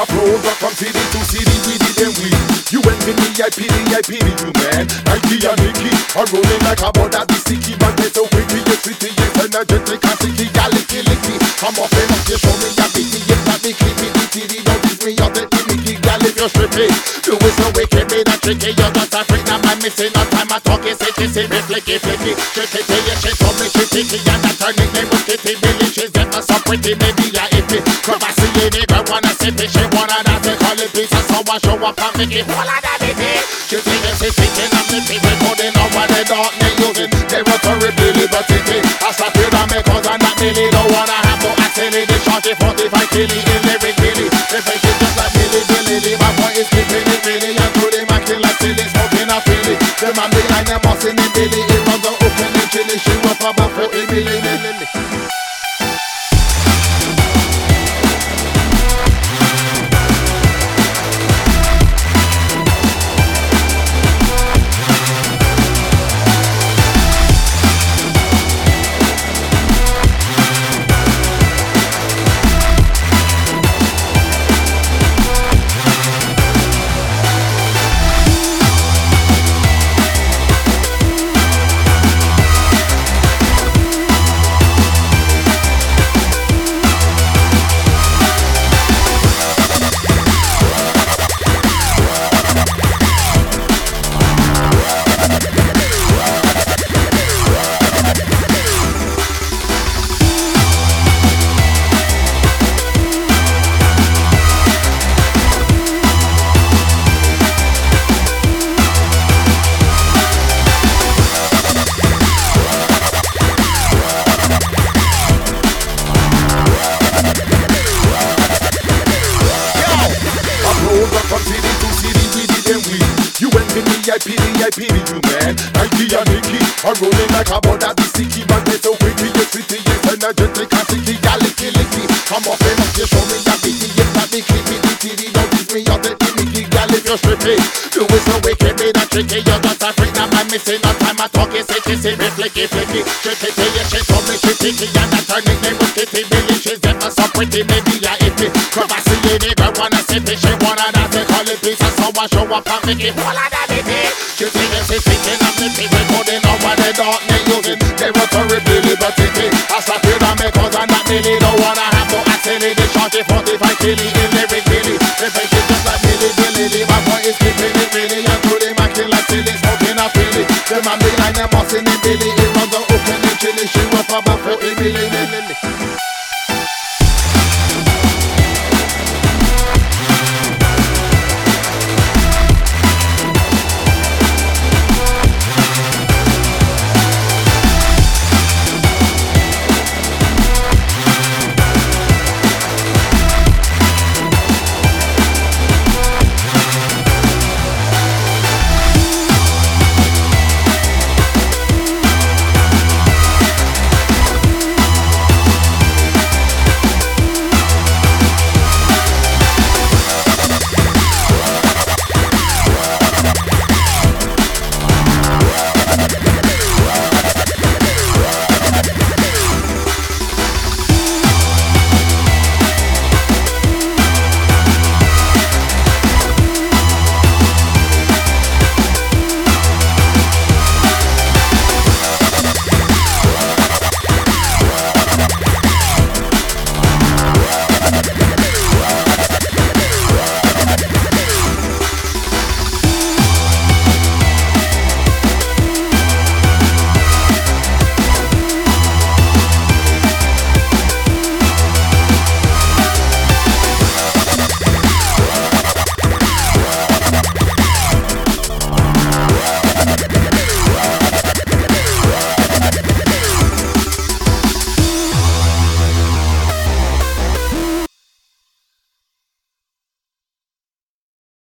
I roll up from city to city, we did them we. You and me, I pity, I pity you, man. Nike and Nikki are rolling like a ball that is sticky, but they're so quickly, yes, pretty, yes, energetic, I see the galaxy, licky. I'm off and off, you show me, your be the yes, I be clicky, the titty, don't give me all the gimmicky, gal, if you're strippy. Do it so wicked, me that tricky, you're not afraid, I'm not missing no time, I talk, it's it, say it, say flicky, flicky. Shit, it, yeah, shit, so me, shit, ticky, and I turn it, name was Kitty Billy, she's ever so pretty, maybe a nigga wanna sip it, she wanna dance it, call it pizza, I show up and make it whole of that bitty. She think it's speaking of the people, putting on what they don't need using. They want were terribly liberty. I stop it on me cause I'm not really don't wanna have no. They shot it 45 killy in every killy. They think it's just like Billy Billy. My boy is keeping it really and truly my kill like silly, smoking a filly. The man behind them bossing in Billy. It runs the open and. She was about 40 million. Envy me, I pity, I pity you, man. Nike and Nicky are rolling like a board at the sticky, but they so pretty, it's pretty, it's energetic, and sticky, gal, licky, licky. Come up and up, you show me bitty, it's not the clippy, the titty, don't diss me, you're the gimmicky, gal, if you're stripping. You is so wicked, me that tricky, you're just a freak, now I'm missing no time, I talk, it's it, it's it, flicky, flicky. Till you shit, so me, she ticky, and that her nickname was Kitty Billy, she's ever so pretty, maybe I if it. Cause I see it, wanna dance it, it pizza, so I show up and make it whole of that bitty. She think it's speaking of the people, putting on what they don't need using. They were terribly liberty. I slap it on me cause I'm not really don't wanna have no accident. They shot it 45 killy in every killy. They think it's just like Billy Billy. My boy is keeping it really and truly my kill like silly, smoking a filly. The man behind them bossing in Billy. It runs the open and chilly. She was about 40 million.